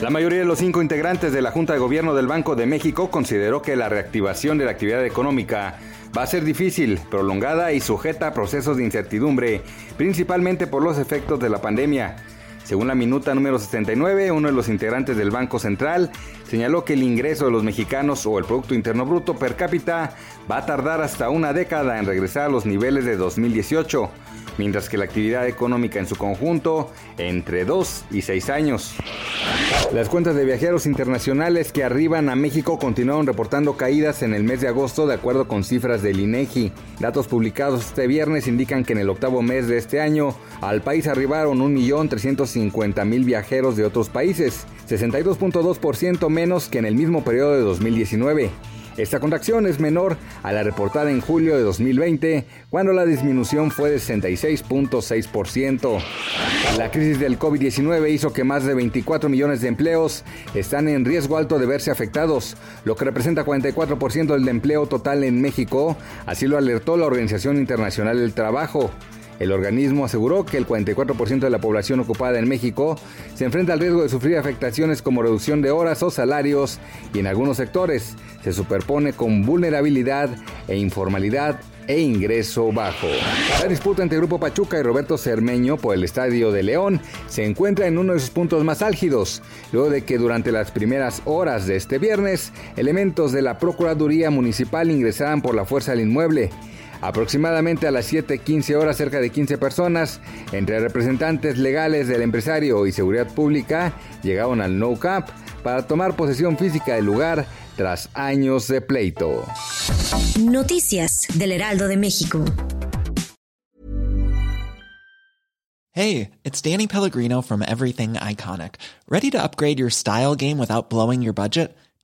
La mayoría de los cinco integrantes de la Junta de Gobierno del Banco de México consideró que la reactivación de la actividad económica va a ser difícil, prolongada y sujeta a procesos de incertidumbre, principalmente por los efectos de la pandemia. Según la minuta número 69, uno de los integrantes del Banco Central señaló que el ingreso de los mexicanos o el Producto Interno Bruto per cápita va a tardar hasta una década en regresar a los niveles de 2018 mientras que la actividad económica en su conjunto entre 2 y 6 años. Las cuentas de viajeros internacionales que arriban a México continuaron reportando caídas en el mes de agosto de acuerdo con cifras del INEGI. Datos publicados este viernes indican que en el octavo mes de este año al país arribaron 1.350.000 viajeros de otros países, 62.2% menos que en el mismo periodo de 2019. Esta contracción es menor a la reportada en julio de 2020, cuando la disminución fue de 66.6%. La crisis del COVID-19 hizo que más de 24 millones de empleos están en riesgo alto de verse afectados, lo que representa 44% del empleo total en México, así lo alertó la Organización Internacional del Trabajo. El organismo aseguró que el 44% de la población ocupada en México se enfrenta al riesgo de sufrir afectaciones como reducción de horas o salarios y en algunos sectores se superpone con vulnerabilidad e informalidad e ingreso bajo. La disputa entre Grupo Pachuca y Roberto Cermeño por el Estadio de León se encuentra en uno de sus puntos más álgidos, luego de que durante las primeras horas de este viernes, elementos de la Procuraduría Municipal ingresaran por la fuerza al inmueble. Aproximadamente a las 7:15 horas, cerca de 15 personas, entre representantes legales del empresario y seguridad pública, llegaron al No Camp para tomar posesión física del lugar tras años de pleito. Noticias del Heraldo de México. Hey, it's Danny Pellegrino from Everything Iconic. ¿Ready to upgrade your style game without blowing your budget?